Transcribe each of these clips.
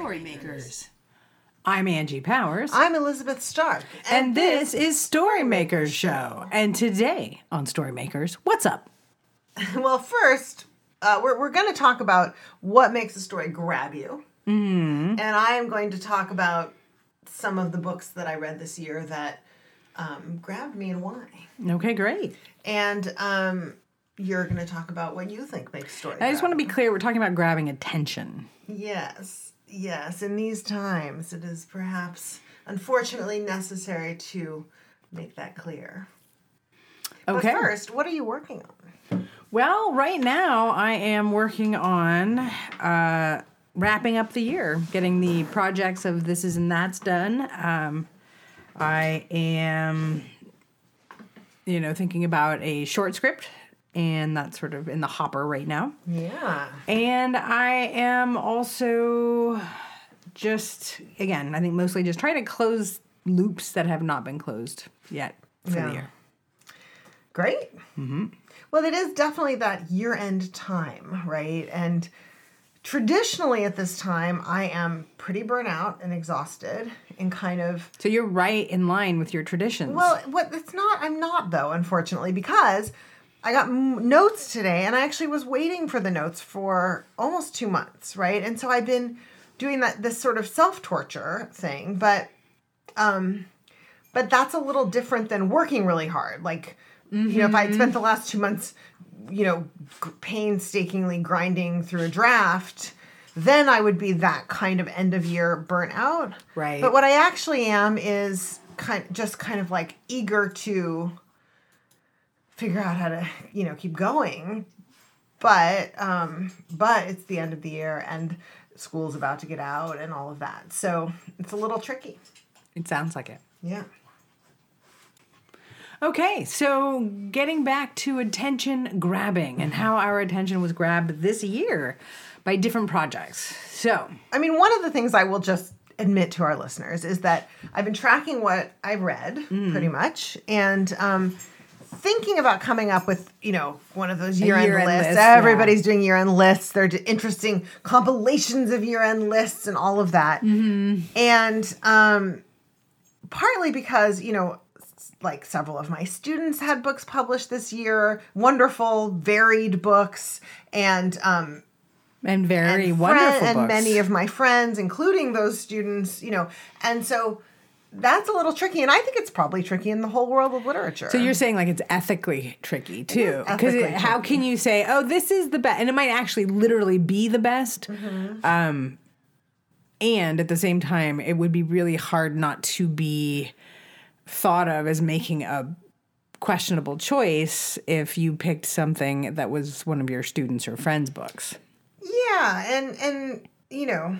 Storymakers. I'm Angie Powers. I'm Elizabeth Stark. And, this is Storymakers Show. And today on Storymakers, what's up? well, first, uh, we're, we're going to talk about what makes a story grab you. Mm-hmm. And I am going to talk about some of the books that I read this year that um, grabbed me and why. Okay, great. And um, you're going to talk about what you think makes a story. I just want to be clear we're talking about grabbing attention. Yes, yes. In these times, it is perhaps unfortunately necessary to make that clear. Okay. But first, what are you working on? Well, right now I am working on uh, wrapping up the year, getting the projects of this is and that's done. Um, I am, you know, thinking about a short script, and that's sort of in the hopper right now. Yeah. And I am also just, again, I think mostly just trying to close loops that have not been closed yet for Yeah. the year. Great. Mm-hmm. Well, it is definitely that year end time, right? And traditionally at this time, I am pretty burnt out and exhausted and kind of. So you're right in line with your traditions. Well, what it's not, I'm not though, unfortunately, because I got m- notes today and I actually was waiting for the notes for almost two months, right? And so I've been doing that, this sort of self torture thing, but, um, but that's a little different than working really hard. Like, you know, if I had spent the last two months, you know, painstakingly grinding through a draft, then I would be that kind of end of year burnt out. Right. But what I actually am is kind just kind of like eager to figure out how to, you know, keep going. But um but it's the end of the year and school's about to get out and all of that. So, it's a little tricky. it sounds like it. Yeah. Okay, so getting back to attention grabbing and how our attention was grabbed this year by different projects. So, I mean, one of the things I will just admit to our listeners is that I've been tracking what I've read pretty much and um, thinking about coming up with, you know, one of those year end year-end lists. list, yeah. Everybody's doing year end lists. They're interesting compilations of year end lists and all of that. And um, partly because, you know, like several of my students had books published this year, wonderful, varied books, and um, and very and wonderful friend- and books. many of my friends, including those students, you know, and so that's a little tricky, and I think it's probably tricky in the whole world of literature. So you're saying like it's ethically tricky too, because how can you say, "Oh, this is the best," and it might actually literally be the best, Mm-hmm. um, and at the same time, it would be really hard not to be thought of as making a questionable choice if you picked something that was one of your students or friends' books. yeah, and and you know,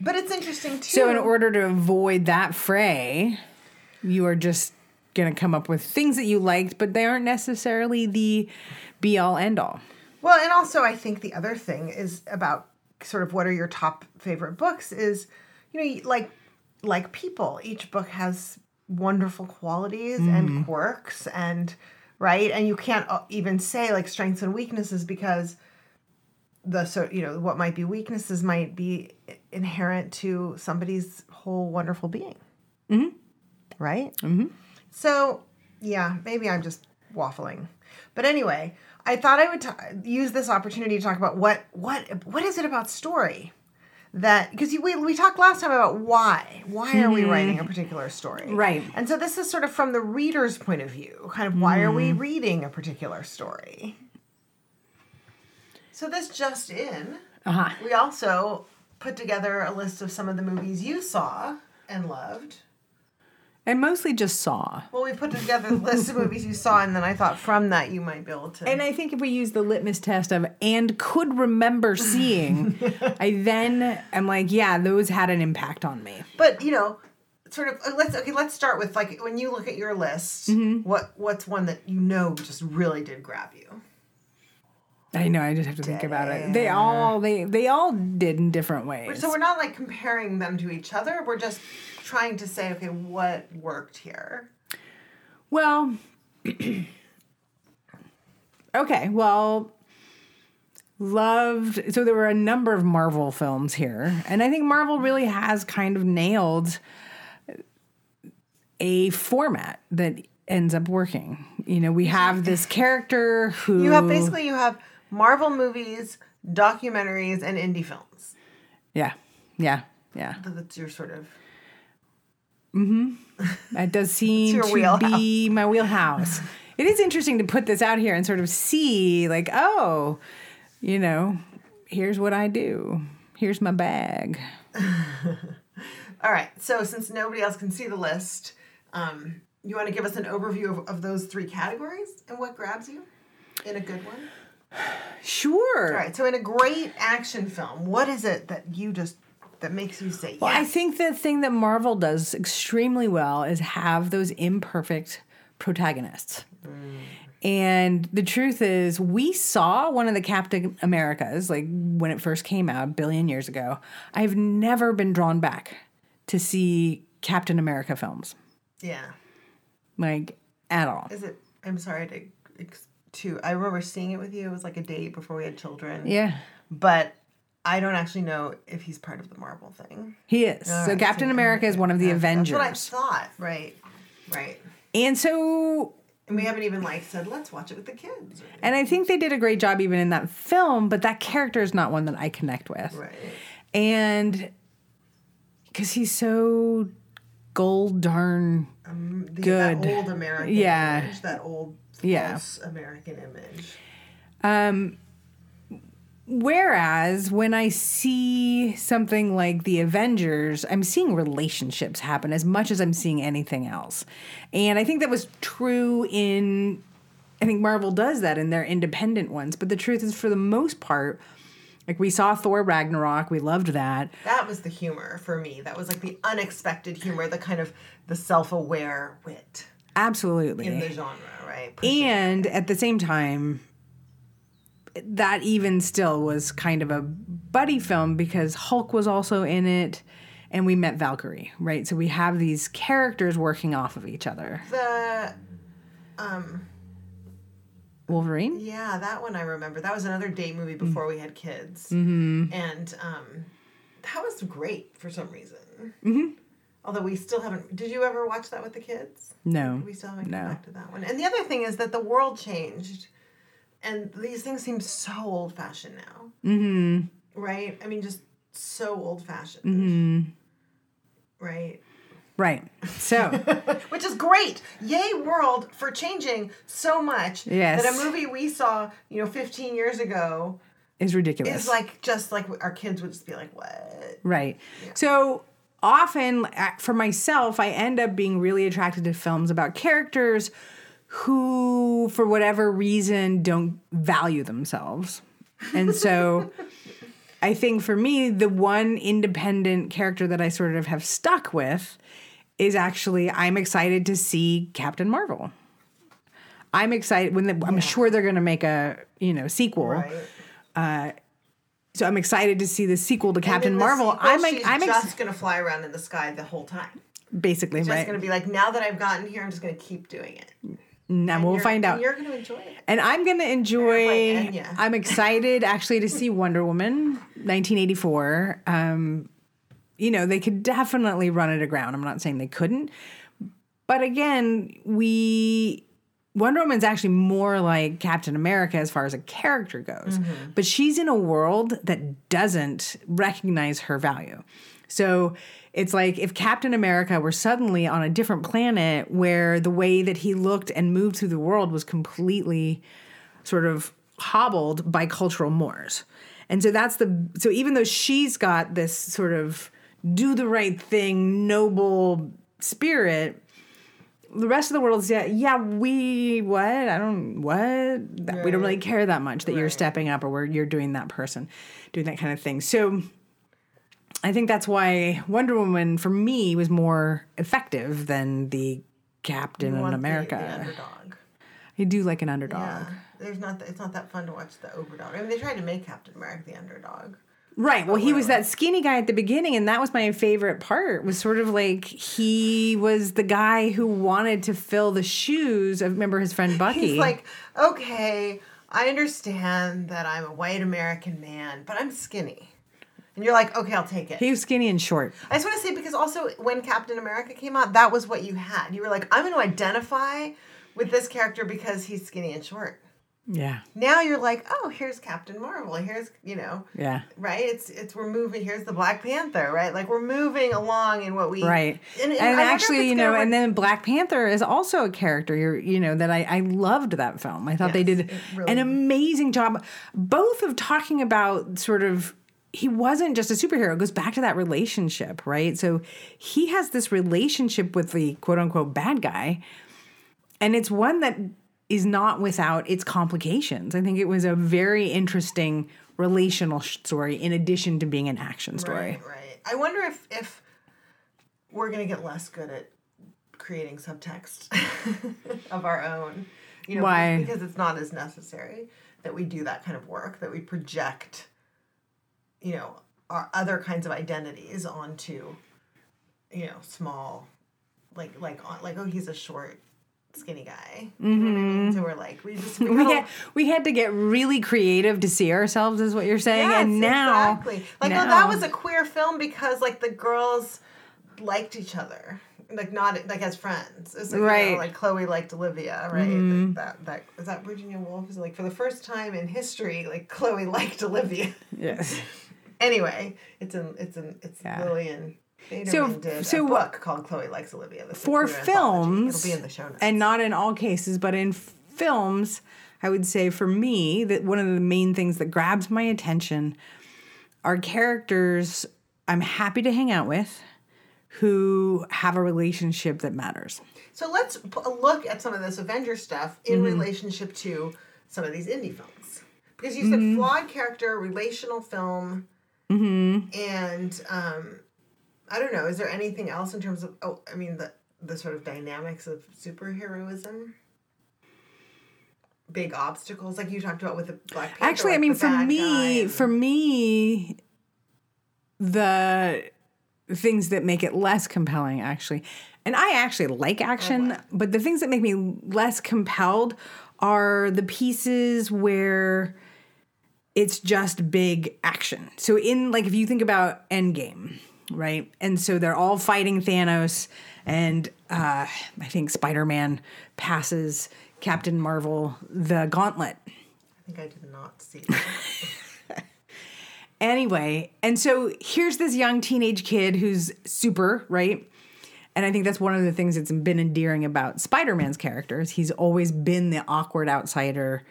but it's interesting too. So, in order to avoid that fray, you are just going to come up with things that you liked, but they aren't necessarily the be all end all. Well, and also I think the other thing is about sort of what are your top favorite books is, you know, like like people, each book has wonderful qualities and quirks and right, and you can't uh, even say like strengths and weaknesses because the so you know what might be weaknesses might be inherent to somebody's whole wonderful being. Mm-hmm. Right. Mm-hmm. So yeah, maybe I'm just waffling, but anyway, I thought I would ta use this opportunity to talk about what what what is it about story that because we we talked last time about why why are we writing a particular story Right. and so this is sort of from the reader's point of view kind of why are we reading a particular story so this just in Uh huh. we also put together a list of some of the movies you saw and loved And mostly just saw. well we put together a list of movies you saw and then i thought from that you might be able to And I think if we use the litmus test of and could remember seeing, I then am like, yeah, those had an impact on me. But you know, sort of uh, let's okay. Let's start with like when you look at your list, what what's one that you know just really did grab you? I know. I just have to think about it. They all they they all did in different ways. So we're not like comparing them to each other. We're just trying to say, okay, what worked here? Well, okay. Well, loved so there were a number of Marvel films here, and I think Marvel really has kind of nailed a format that ends up working. You know, we have this character who You have basically you have Marvel movies, documentaries, and indie films. yeah, yeah, yeah. That's your sort of Mhm. That does seem to wheelhouse. be my wheelhouse. it is interesting to put this out here and sort of see, like, oh, you know, here's what I do. Here's my bag. All right. So since nobody else can see the list, um, you want to give us an overview of, of those three categories and what grabs you in a good one? Sure. All right. So in a great action film, what is it that you just that makes you say Well, I think the thing that Marvel does extremely well is have those imperfect protagonists. Mm. And the truth is, we saw one of the Captain Americas, like when it first came out a billion years ago. I've never been drawn back to see Captain America films, yeah. like at all. Is it? I'm sorry to. ex- To I remember seeing it with you. It was like a date before we had children. Yeah, But I don't actually know if he's part of the Marvel thing. he is. so right, Captain America is one of the Avengers. That's what I thought. Right. Right. and so And we haven't even like said let's watch it with the kids. And I think they did a great job even in that film, but that character is not one that I connect with. Right. And because he's so gold darn. Um, the, Good. That old American Yeah. image. That old Yeah. false American image. Um, whereas when I see something like the Avengers, I'm seeing relationships happen as much as I'm seeing anything else. And I think that was true in. I think Marvel does that in their independent ones, but the truth is, for the most part, like we saw Thor Ragnarok, we loved that. That was the humor for me. That was like the unexpected humor, the kind of the self-aware wit Absolutely. in the genre, right? Pushing- and at the same time that even still was kind of a buddy film because hulk was also in it and we met valkyrie right so we have these characters working off of each other the um wolverine yeah, that one I remember. That was another day movie before we had kids. Mm-hmm. And um that was great for some reason. Mm-hmm. Although we still haven't did you ever watch that with the kids? no We still haven't No. come back to that one. And the other thing is that the world changed, and these things seem so old fashioned now. Mm-hmm. Right? I mean, just so old fashioned. Mm-hmm. Right? right so Which is great. Yay, world, for changing so much Yes. that a movie we saw, you know, 15 years ago is ridiculous is like just like our kids would just be like, what? Right. So often uh, for myself, I end up being really attracted to films about characters who, for whatever reason, don't value themselves. And so I think for me, the one independent character that I sort of have stuck with is actually I'm excited to see Captain Marvel. I'm excited when the, I'm sure they're going to make a you know sequel. Right. So I'm excited to see the sequel to Captain In Marvel. sequel, I'm she's I'm ex- just gonna fly around in the sky the whole time. basically Just right. gonna be like, now that I've gotten here, I'm just gonna keep doing it. Now we'll find and out. You're gonna enjoy it. And I'm gonna enjoy. Play Enya. I'm excited actually to see Wonder Woman 1984. Um, you know, they could definitely run it aground. I'm not saying they couldn't, but again, we Wonder Woman's actually more like Captain America as far as a character goes, mm-hmm. but she's in a world that doesn't recognize her value. So it's like if Captain America were suddenly on a different planet where the way that he looked and moved through the world was completely sort of hobbled by cultural mores. And so that's the so even though she's got this sort of do the right thing, noble spirit, the rest of the world's yeah, yeah, we what? I don't what? That, We don't really care that much that you're stepping up or where you're doing that person, doing that kind of thing. So I think that's why Wonder Woman for me was more effective than the Captain You in want the- America. The, underdog. I do like an underdog. Yeah. There's not. It's not that fun to watch the overdog. I mean, they tried to make Captain America the underdog. Right. Well, he was that skinny guy at the beginning, and that was my favorite part. Was sort of like he was the guy who wanted to fill the shoes of remember his friend Bucky. He's like, okay, I understand that I'm a white American man, but I'm skinny. And you're like, okay, I'll take it. He was skinny and short. I just want to say because also when Captain America came out, that was what you had. You were like, I'm going to identify with this character because he's skinny and short. Yeah. Now you're like, oh, here's Captain Marvel. Here's you know, Yeah. right? It's it's we're moving. Here's the Black Panther, right? Like we're moving along in what we Right. And, And, and I wonder if actually, you know, gonna and then Black Panther is also a character, you're, you know, that I, I loved that film. I thought they did really- an amazing job, both of talking about sort of, he wasn't just a superhero. It goes back to that relationship, right? So he has this relationship with the quote unquote bad guy, and it's one that is not without its complications. I think it was a very interesting relational story in addition to being an action story. Right, right. I wonder if if we're gonna get less good at creating subtext of our own. You know, Why? Because it's not as necessary that we do that kind of work, that we project, you know, our other kinds of identities onto, you know, small, like like on like oh he's a short, skinny guy. You know what I mean? So we're like we just we, Mm-hmm. We had, we had to get really creative to see ourselves, is what you're saying. Yes, and now, exactly. Like, now, oh, that was a queer film because like the girls liked each other, like not like as friends. It's like, you know, Right. Mm-hmm. like Chloe liked Olivia, right? Like, that that is that Virginia Woolf. Is like for the first time in history, like Chloe liked Olivia. yes. anyway, it's in it's in it's Yeah. Lillian. Faderman So- did so a what- book called Chloe Likes Olivia. That's a For films, it'll be in the show notes. and not in all cases, but in films, I would say for me that one of the main things that grabs my attention are characters I'm happy to hang out with who have a relationship that matters. So let's p- look at some of this Avenger stuff in Mm-hmm. relationship to some of these indie films. Because you said Mm-hmm. flawed character, relational film, and um, I don't know. Is there anything else in terms of? Oh, I mean the the sort of dynamics of superheroism. Big obstacles, like you talked about with the Black Panther. Actually, I mean, for me, and- for me, the things that make it less compelling, actually, and I actually like oh, action, but the things that make me less compelled are the pieces where it's just big action. So, in like, if you think about Endgame, right, and so they're all fighting Thanos, and uh, I think Spider Man passes Captain Marvel the gauntlet. I think I did not see. That. Anyway, and so here's this young teenage kid who's super, right? And I think that's one of the things that's been endearing about Spider-Man's characters. He's always been the awkward outsider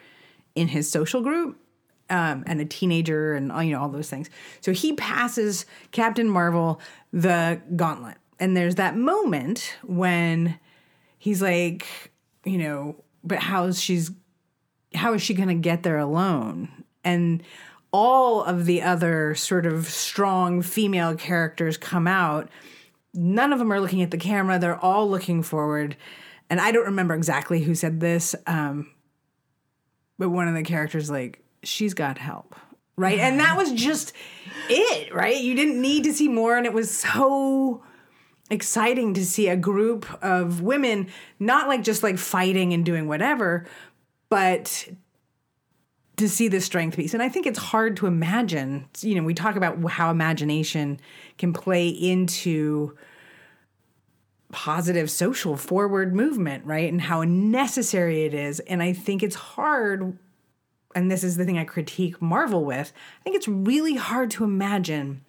in his social group, um, and a teenager, and you know all those things. So he passes Captain Marvel the gauntlet, and there's that moment when he's like, you know, but how's she's how is she going to get there alone? And all of the other sort of strong female characters come out. None of them are looking at the camera. They're all looking forward. And I don't remember exactly who said this, um, but one of the characters like, she's got help. Right. And that was just it, right? You didn't need to see more. And it was so exciting to see a group of women, not like just like fighting and doing whatever, but to see the strength piece. And I think it's hard to imagine, you know, we talk about how imagination can play into positive social forward movement, right? And how necessary it is. And I think it's hard and this is the thing I critique Marvel with. I think it's really hard to imagine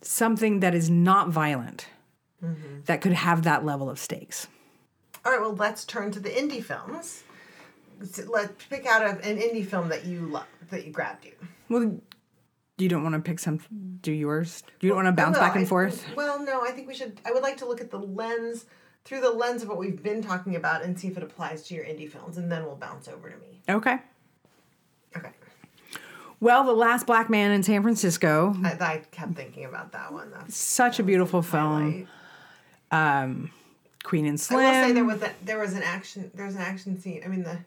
something that is not violent mm-hmm. that could have that level of stakes. All right, well, let's turn to the indie films. Let's- pick out an indie film that you love, that you grabbed you. Well, you don't want to pick some, do yours? You don't want to bounce No, back and I- forth? Well, no, I think we should. I would like to look at the lens through the lens of what we've been talking about and see if it applies to your indie films, and then we'll bounce over to me. Okay. Well, The Last Black Man in San Francisco, I, I kept thinking about that one. That's such a beautiful film. highlight. Um, Queen and I will say there was a, there was an action there was an action scene. I mean the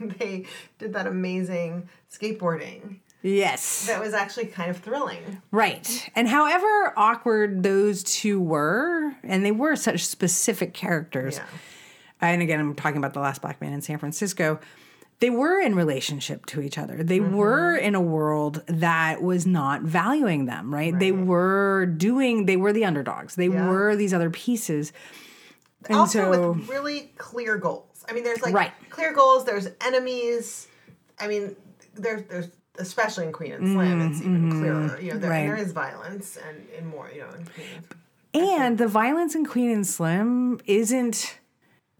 they did that amazing skateboarding yes. that was actually kind of thrilling. Right. And however awkward those two were, and they were such specific characters. Yeah. And again, I'm talking about The Last Black Man in San Francisco. They were in relationship to each other. They were in a world that was not valuing them, right? They were doing, they were the underdogs. They Yeah. were these other pieces. And also so, with really clear goals. I mean, there's like Right. clear goals. There's enemies. I mean, there's there's especially in Queen and Slim, it's even clearer. You know, there, Mm-hmm. Right. there is violence and, and more. You know, in Queen. and- and the violence in Queen and Slim isn't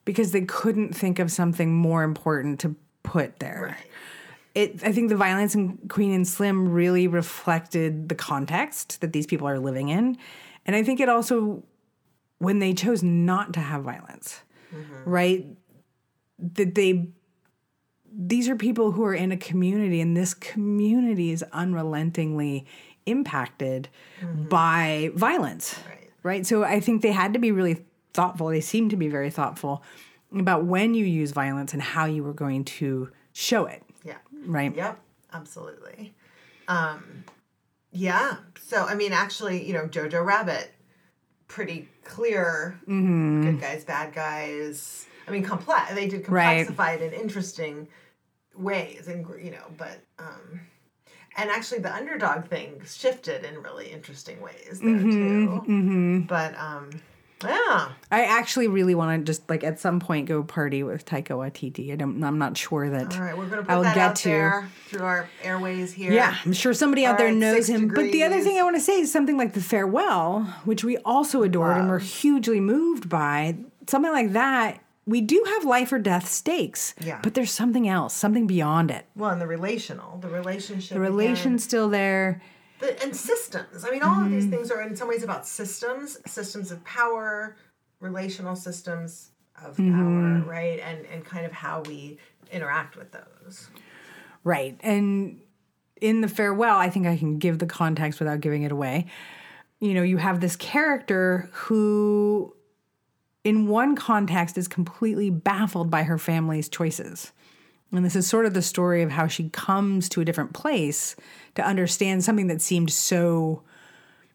because they couldn't think of something more important to put there. Right. it I think the violence in Queen and Slim really reflected the context that these people are living in. And I think it also when they chose not to have violence, mm-hmm. right? That they these are people who are in a community and this community is unrelentingly impacted mm-hmm. by violence. Right. Right? So I think they had to be really thoughtful. They seem to be very thoughtful about when you use violence and how you were going to show it Yeah. right? Yep. Absolutely. Um, yeah. So I mean, actually, you know, Jojo Rabbit, pretty clear. Mm-hmm. Good guys, bad guys. I mean, complex. They did Right. complexify it in interesting ways, and you know, but um, and actually, the underdog thing shifted in really interesting ways there Mm-hmm, too. But um, yeah. I actually really want to just like at some point go party with Taika Waititi. I don't. I'm not sure that. All right, we're gonna put I will that get out to. there through our airways here. Yeah, I'm sure somebody out All there right, knows him. But the other thing I want to say is something like The Farewell, which we also adored and were hugely moved by. Something like that, we do have life or death stakes. Yeah. But there's something else, something beyond it. Well, and the relational, the relationship, The relation's still there. The, and systems. I mean, all of these Mm-hmm. things are in some ways about systems, systems of power, relational systems of Mm-hmm. power, right? And and kind of how we interact with those. Right. And in the farewell, I think I can give the context without giving it away. You know, you have this character who, in one context, is completely baffled by her family's choices. And this is sort of the story of how she comes to a different place to understand something that seemed so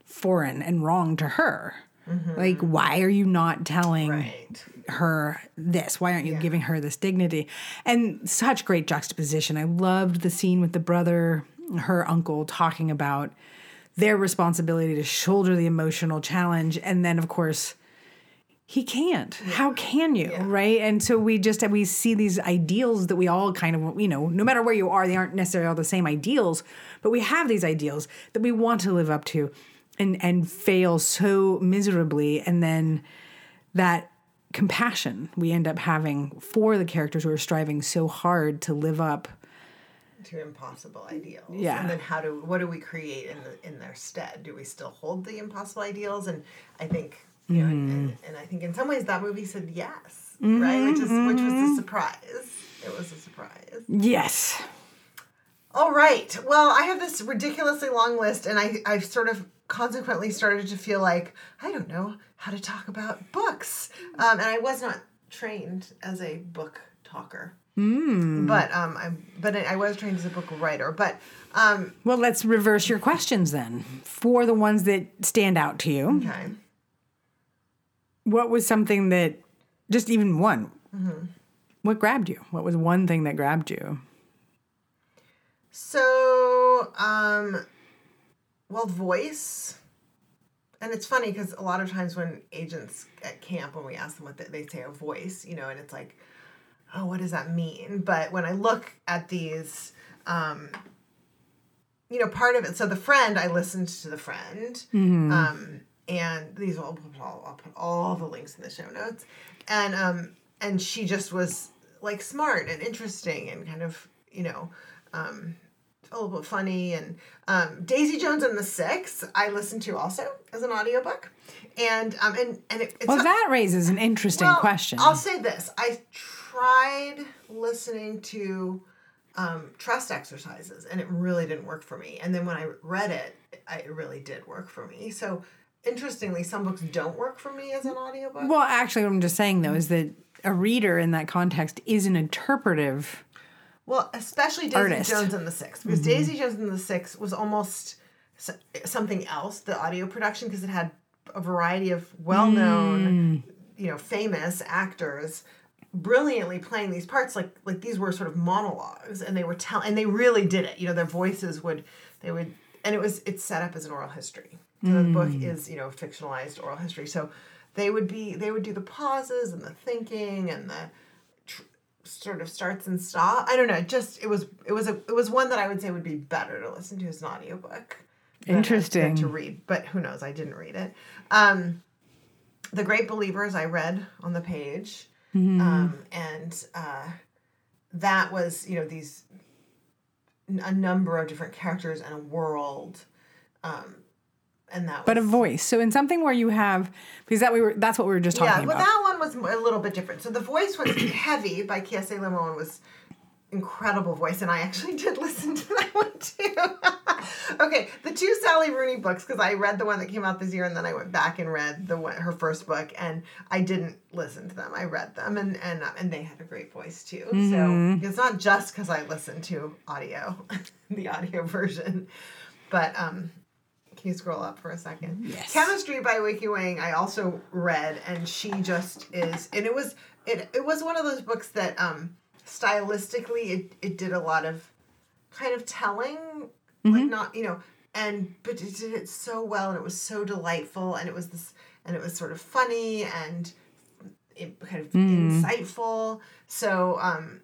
foreign and wrong to her. Mm-hmm. Like, why are you not telling Right. her this? Why aren't you giving her this dignity? And such great juxtaposition. I loved the scene with the brother, her uncle, talking about their responsibility to shoulder the emotional challenge. And then, of course, he can't. How can you? Right. And so we just, we see these ideals that we all kind of, you know, no matter where you are, they aren't necessarily all the same ideals, but we have these ideals that we want to live up to and, and fail so miserably. And then that compassion we end up having for the characters who are striving so hard to live up. To impossible ideals. Yeah. And then how do what do we create in the in their stead? Do we still hold the impossible ideals? And I think you know, and, and, and I think in some ways that movie said yes, right? Which is which was a surprise. It was a surprise. Yes. All right. Well, I have this ridiculously long list, and I, I've sort of consequently started to feel like I don't know how to talk about books. Um, and I was not trained as a book talker. Mm. But um, I but I was trained as a book writer. But um, Well, let's reverse your questions then. For the ones that stand out to you, okay. What was something that, just even one, what grabbed you? What was one thing that grabbed you? So, um, well, voice. And it's funny because a lot of times when agents at camp, when we ask them what they, they say a voice, you know, and it's like, oh, what does that mean? But when I look at these, um, you know, part of it. So the friend, I listened to the friend, um, and these will I'll, I'll put all the links in the show notes, and um, and she just was like smart and interesting and kind of you know, um, a little bit funny and um, Daisy Jones and the Six I listened to also as an audiobook, and um, and and it, it's Well, not- that raises an interesting well, question. I'll say this: I tried listening to um, trust exercises, and it really didn't work for me. And then when I read it, I, it really did work for me. So, interestingly, some books don't work for me as an audiobook. well, actually, what I'm just saying though is that a reader in that context is an interpretive. Well, especially Daisy Artist. Jones and the Six, because mm-hmm. Daisy Jones and the Six was almost something else, the audio production, because it had a variety of well-known, mm. you know, famous actors brilliantly playing these parts like like these were sort of monologues and they were tell and they really did it you know their voices would they would and it was it's set up as an oral history the book is you know fictionalized oral history. So they would be they would do the pauses and the thinking and the tr- sort of starts and stop. I don't know just it was it was a it was one that i would say would be better to listen to as an audiobook Interesting. to read but who knows? I didn't read it. Um the great believers i read on the page um, and uh, that was you know these a number of different characters and a world um, and that but a voice. So in something where you have because that we were that's what we were just talking about. yeah but about. that one was a little bit different so the voice was heavy by Kiese Laymon was incredible voice and I actually did listen to that one too okay the two Sally Rooney books because I read the one that came out this year and then I went back and read the one her first book and I didn't listen to them I read them and and uh, and they had a great voice too so it's not just because I listened to audio the audio version but um you scroll up for a second? Yes. Chemistry by Weike Wang I also read and she just is and it was it it was one of those books that um stylistically it, it did a lot of kind of telling like not you know and but it did it so well and it was so delightful and it was this and it was sort of funny and it kind of insightful so um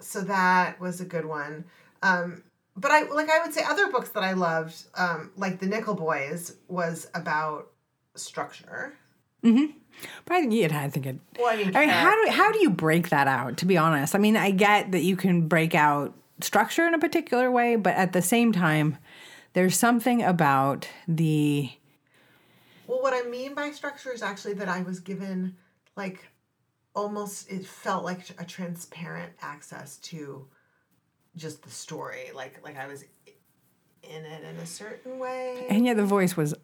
so that was a good one um but I like I would say other books that I loved, um, like The Nickel Boys, was about structure. Mm-hmm. But I, yeah, I think it. Well, I mean, I mean, how do how do you break that out? To be honest, I mean, I get that you can break out structure in a particular way, but at the same time, there's something about the well, what I mean by structure is actually that I was given like almost it felt like a transparent access to just the story, like like I was in it in a certain way. and yet the voice was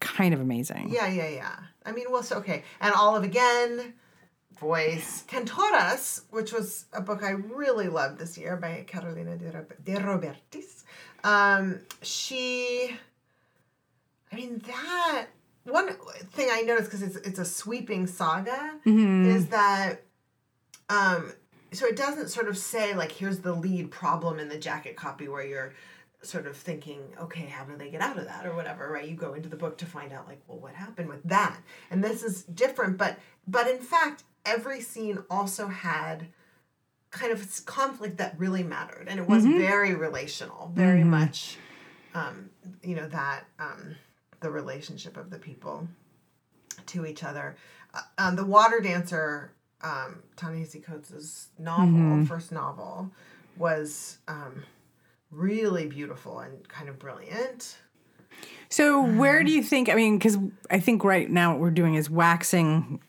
kind of amazing. Yeah, yeah, yeah. I mean, well, so okay. And Olive again, voice. Cantoras, which was a book I really loved this year by Carolina de, Rob- de Robertis. Um, she, I mean, that one thing I noticed because it's it's a sweeping saga is that, um, so it doesn't sort of say like here's the lead problem in the jacket copy where you're sort of thinking, okay, how do they get out of that or whatever, right? You go into the book to find out like, well, what happened with that? And this is different, but but in fact, every scene also had kind of conflict that really mattered and it was very relational, very much um, you know, that um the relationship of the people to each other. Uh, um, the Water Dancer, um, Ta-Nehisi Coates' novel, first novel, was um, really beautiful and kind of brilliant. So where do you think? I mean, because I think right now what we're doing is waxing.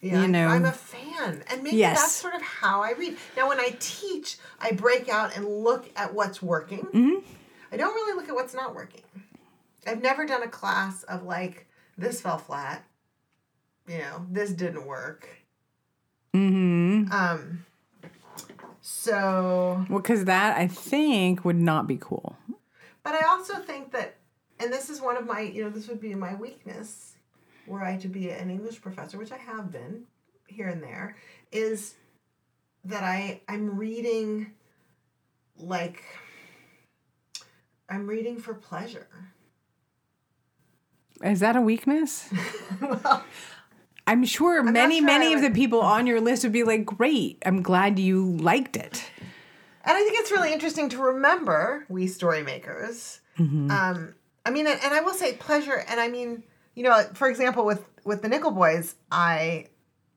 Yeah, You know. I'm a fan, and maybe Yes. that's sort of how I read. Now, when I teach, I break out and look at what's working. Mm-hmm. I don't really look at what's not working. I've never done a class of like this fell flat. You know, this didn't work. Mm-hmm. Um. So, Well, because that I think would not be cool. but I also think that, and this is one of my, you know, this would be my weakness, were I to be an English professor, which I have been here and there, is that I I'm reading like I'm reading for pleasure. Is that a weakness? well, I'm sure not many, sure many of the people on your list would be like, "Great, I'm glad you liked it." And I think it's really interesting to remember, we story makers. Um, I mean, and, and I will say pleasure, and I mean, you know, for example, with with the Nickel Boys, I,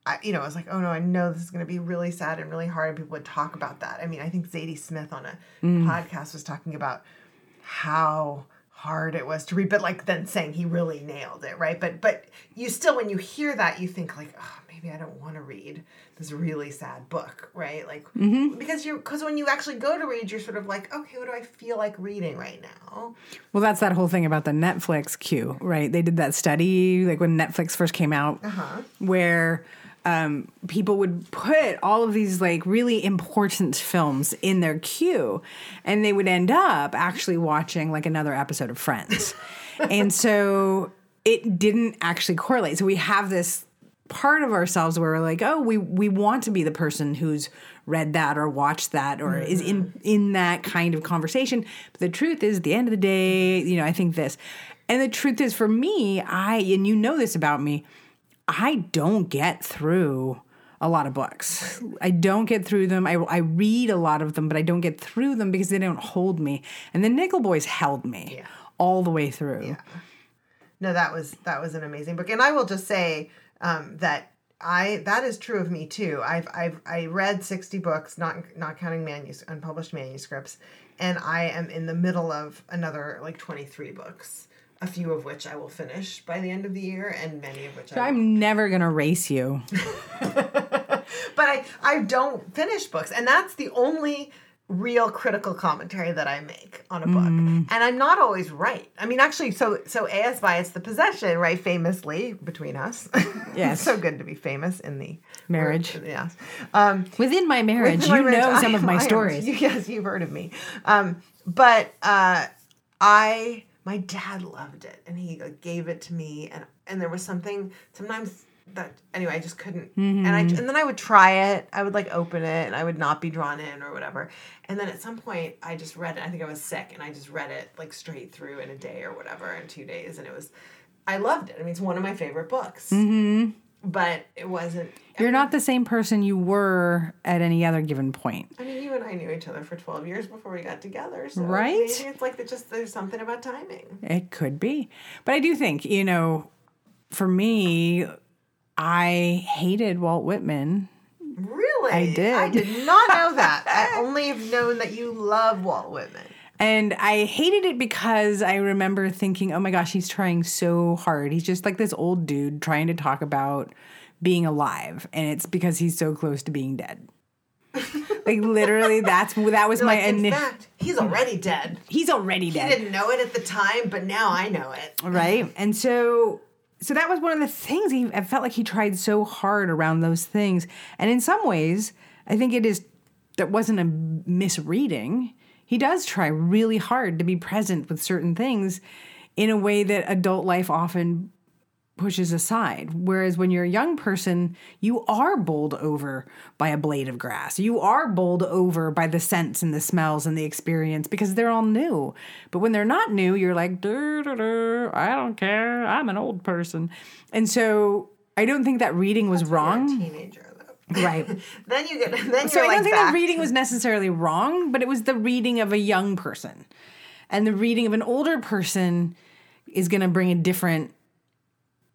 I you know, I was like, oh no, I know this is going to be really sad and really hard, and people would talk about that. I mean, I think Zadie Smith on a podcast was talking about how hard it was to read, but like then saying he really nailed it, right? But but you still, when you hear that, you think like, oh, maybe I don't want to read this really sad book, right? Like mm-hmm. because you're because when you actually go to read, you're sort of like, okay, what do I feel like reading right now? Well, that's that whole thing about the Netflix queue, right? They did that study like when Netflix first came out, uh-huh. where um, people would put all of these like really important films in their queue, and they would end up actually watching like another episode of Friends, and so it didn't actually correlate. So we have this part of ourselves where we're like, oh, we we want to be the person who's read that or watched that or is in in that kind of conversation. But the truth is, at the end of the day, you know, I think this. And the truth is for me, I and you know this about me, I don't get through a lot of books. I don't get through them. I, I read a lot of them, but I don't get through them because they don't hold me. And the Nickel Boys held me Yeah. all the way through. Yeah. No, that was that was an amazing book, and I will just say um, that I that is true of me too. I've I've I read sixty books, not not counting manus unpublished manuscripts, and I am in the middle of another like twenty three books. A few of which I will finish by the end of the year, and many of which I. I'm never gonna race you. but I I don't finish books, and that's the only real critical commentary that I make on a book. And I'm not always right. I mean, actually, so so A.S. Byatt, The Possession, right, famously between us. Yes. so good to be famous in the Marriage. Yes. Um, Within my marriage, within my you marriage, know some I- of my I am- stories. yes, you've heard of me. Um, but uh, I, my dad loved it, and he like, gave it to me, and and there was something sometimes that anyway I just couldn't, and I Mm-hmm. and then I would try it. I would like open it, and I would not be drawn in or whatever. And then at some point, I just read it. I think I was sick, and I just read it like straight through in a day or whatever, in two days, and it was. I loved it. I mean, it's one of my favorite books. Mm-hmm. But it wasn't. You're not the same person you were at any other given point. I mean, you and I knew each other for 12 years before we got together. So Right? maybe it's like just there's something about timing. It could be. But I do think, you know, for me, I hated Walt Whitman. Really? I did. I did not know that. I only have known that you love Walt Whitman. And I hated it because I remember thinking, oh my gosh, he's trying so hard. He's just like this old dude trying to talk about being alive. And it's because he's so close to being dead. like literally, that's that was my Like, in ini- fact, he's already dead. He's already dead. I dead. didn't know it at the time, but now I know it. right and so so that was one of the things he i felt like he tried so hard around those things and in some ways i think it is that wasn't a misreading he does try really hard to be present with certain things in a way that adult life often pushes aside. Whereas when you're a young person, you are bowled over by a blade of grass. You are bowled over by the scents and the smells and the experience because they're all new. But when they're not new, you're like, "Dur, dur, dur, I don't care. I'm an old person. And so I don't think that reading was You're wrong. teenager. Right. then you get. Then So I don't think back that reading was necessarily wrong, but it was the reading of a young person. And the reading of an older person is going to bring a different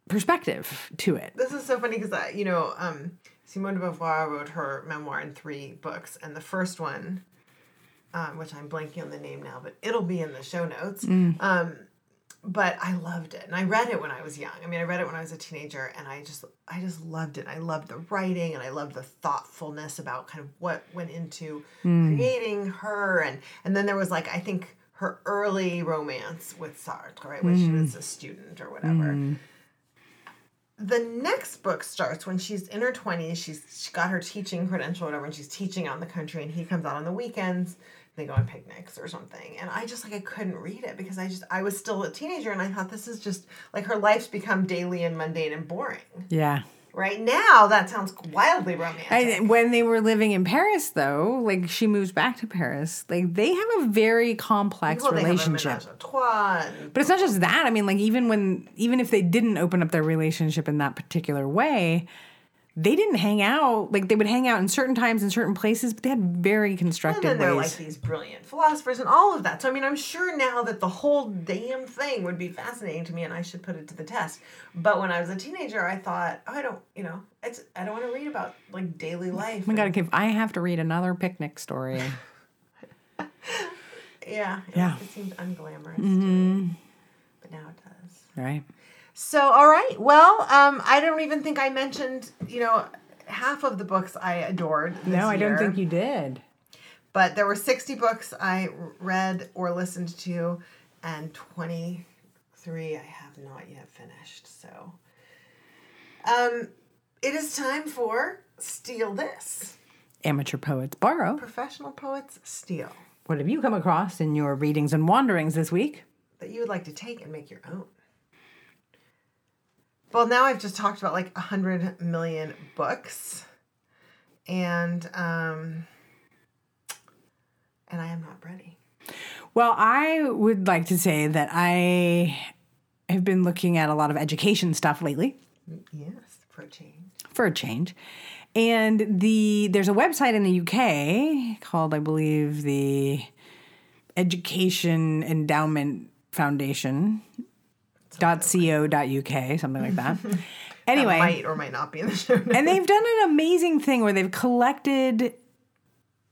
perspective to it. This is so funny because you know um, Simone de Beauvoir wrote her memoir in three books, and the first one, um, which I'm blanking on the name now, but it'll be in the show notes. Um, but I loved it, and I read it when I was young. I mean, I read it when I was a teenager, and I just, I just loved it. I loved the writing, and I loved the thoughtfulness about kind of what went into hmm. creating her, and and then there was like I think her early romance with Sartre, right, when she hmm. was a student or whatever hmm. the next book starts when she's in her 20s she's she got her teaching credential or whatever and she's teaching out in the country and he comes out on the weekends they go on picnics or something and i just like i couldn't read it because i just i was still a teenager and i thought this is just like her life's become daily and mundane and boring Yeah. right now that sounds wildly romantic I, when they were living in Paris, though, like she moves back to Paris, like they have a very complex well, they have a relationship. menage a trois and- But it's not just that. I mean, like even when even if they didn't open up their relationship in that particular way, they didn't hang out. Like they would hang out in certain times in certain places, but they had very constructive. and then they're like these brilliant philosophers and all of that. So I mean, I'm sure now that the whole damn thing would be fascinating to me, and I should put it to the test. But when I was a teenager, I thought, oh, I don't, you know, it's I don't want to read about like daily life. oh my god, if I have to read another picnic story. Yeah, it, Yeah. it seemed unglamorous, to me, mm-hmm. but now it does. right. So, all right. Well, um, I don't even think I mentioned, you know, half of the books I adored. This No, I don't think you did. But there were 60 books I read or listened to, and 23 I have not yet finished. So, um, it is time for Steal This. Amateur poets borrow. Professional poets steal What have you come across in your readings and wanderings this week? that you would like to take and make your own. Well, now I've just talked about like a hundred million books, and um, and I am not ready. Well, I would like to say that I have been looking at a lot of education stuff lately Yes, for a change. for a change. And the there's a website in the UK called, I believe, the Education Endowment Foundation dot co dot uk something like that. anyway, might or might not be in the show. notes. and they've done an amazing thing where they've collected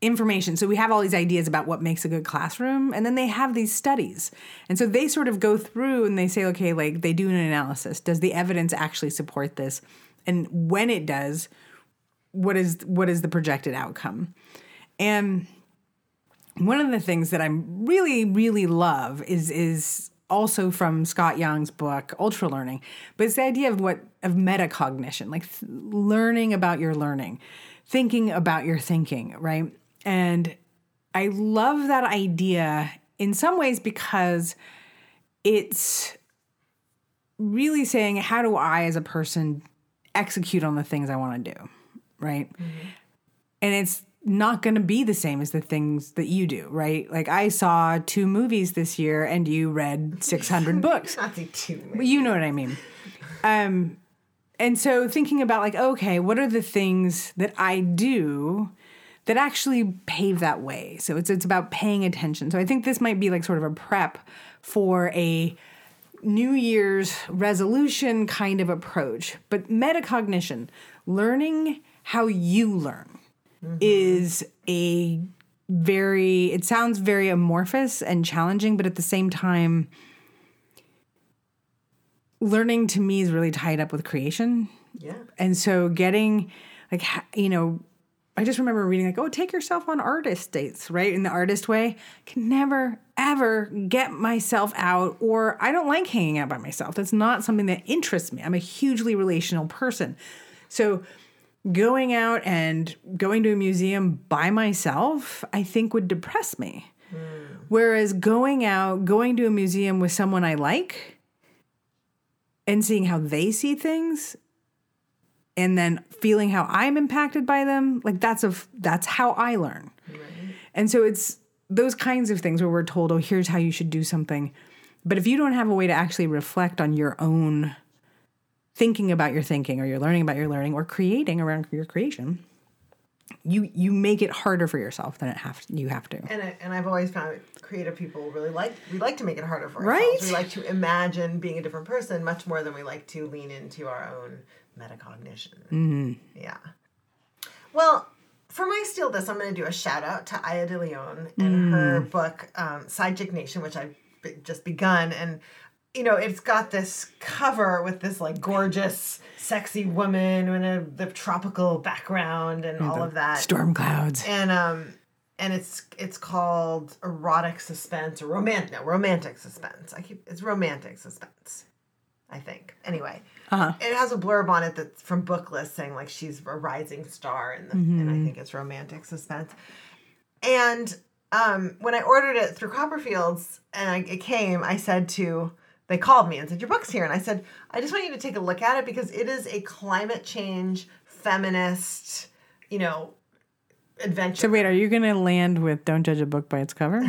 information. So we have all these ideas about what makes a good classroom, and then they have these studies. And so they sort of go through and they say, okay, like they do an analysis. Does the evidence actually support this? And when it does, what is what is the projected outcome? And one of the things that I really, really love is is also from Scott Young's book Ultralearning, but it's the idea of what of metacognition, like th- learning about your learning, thinking about your thinking, right? And I love that idea in some ways because it's really saying how do I as a person execute on the things I want to do, right? Mm-hmm. And it's not going to be the same as the things that you do, right? Like I saw two movies this year and you read 600 books. not the two. But you know what I mean. Um, and so thinking about like, okay, what are the things that I do that actually pave that way? So it's it's about paying attention. So I think this might be like sort of a prep for a New Year's resolution kind of approach. But metacognition, learning how you learn, Mm-hmm. is a very it sounds very amorphous and challenging, but at the same time learning to me is really tied up with creation. Yeah. And so getting like you know, I just remember reading like, "Oh, take yourself on artist dates," right? In the artist way, can never ever get myself out or I don't like hanging out by myself. That's not something that interests me. I'm a hugely relational person. So going out and going to a museum by myself, I think would depress me. Hmm. Whereas going out, going to a museum with someone I like and seeing how they see things and then feeling how I'm impacted by them, like that's a that's how I learn. And so it's those kinds of things where we're told, "Oh, here's how you should do something." But if you don't have a way to actually reflect on your own thinking about your thinking or you're learning about your learning or creating around your creation, you you make it harder for yourself than it have you have to. And, I, and I've always found creative people really like we like to make it harder for Right? ourselves. We like to imagine being a different person much more than we like to lean into our own metacognition. Mm-hmm. Yeah. Well, for my steal this, I'm going to do a shout out to Aya De Leon and her book um, Side Chick Nation, which I've just begun and. You know, it's got this cover with this like gorgeous, sexy woman in a the tropical background and all of that. Storm clouds. and um and it's it's called erotic suspense or romantic no romantic suspense. I keep it's romantic suspense i think. Anyway Uh-huh. it has a blurb on it that's from booklist saying like she's a rising star in the, and i think it's romantic suspense. And um when i ordered it through copperfields and I, it came i said to they called me and said your book's here. And i said i just want you to take a look at it because it is a climate change feminist you know adventure. So wait, are you going to land with "Don't judge a book by its cover"?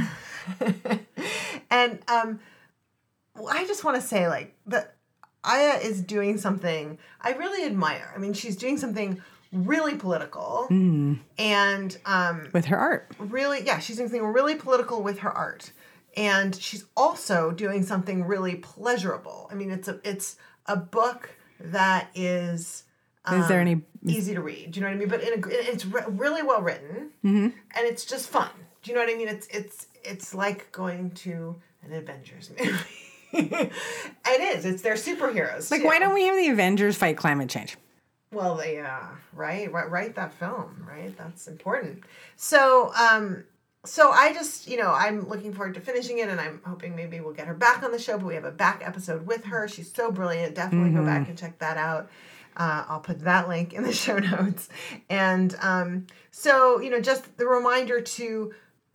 and um i just want to say like that aya is doing something i really admire. I mean she's doing something really political and um with her art. really yeah she's doing something really political with her art and she's also doing something really pleasurable i mean it's a it's a book that is Is there any? easy to read. Do you know what I mean? But in a, it's re- really well written, and it's just fun. Do you know what I mean? It's it's it's like going to an Avengers movie. it is. It's their superheroes. Like, too. why don't we have the Avengers fight climate change? Well, they uh, right, right, write that film, right? That's important. So, um, so I just, you know, I'm looking forward to finishing it, and I'm hoping maybe we'll get her back on the show. But we have a back episode with her. She's so brilliant. Definitely go back and check that out. Uh, I'll put that link in the show notes. And um, so, you know, just the reminder to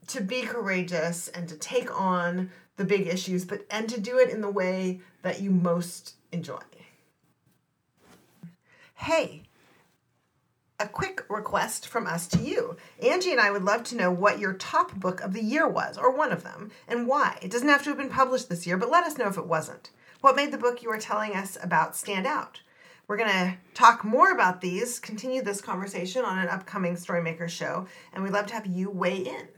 to be courageous and to take on the big issues, but and to do it in the way that you most enjoy. Hey, a quick request from us to you. Angie and I would love to know what your top book of the year was, or one of them, and why. It doesn't have to have been published this year, but let us know if it wasn't. What made the book you are telling us about stand out? We're going to talk more about these, continue this conversation on an upcoming Storymaker show, and we'd love to have you weigh in.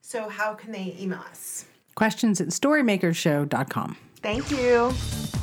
So, how can they email us? Questions at storymakershow.com. Thank you.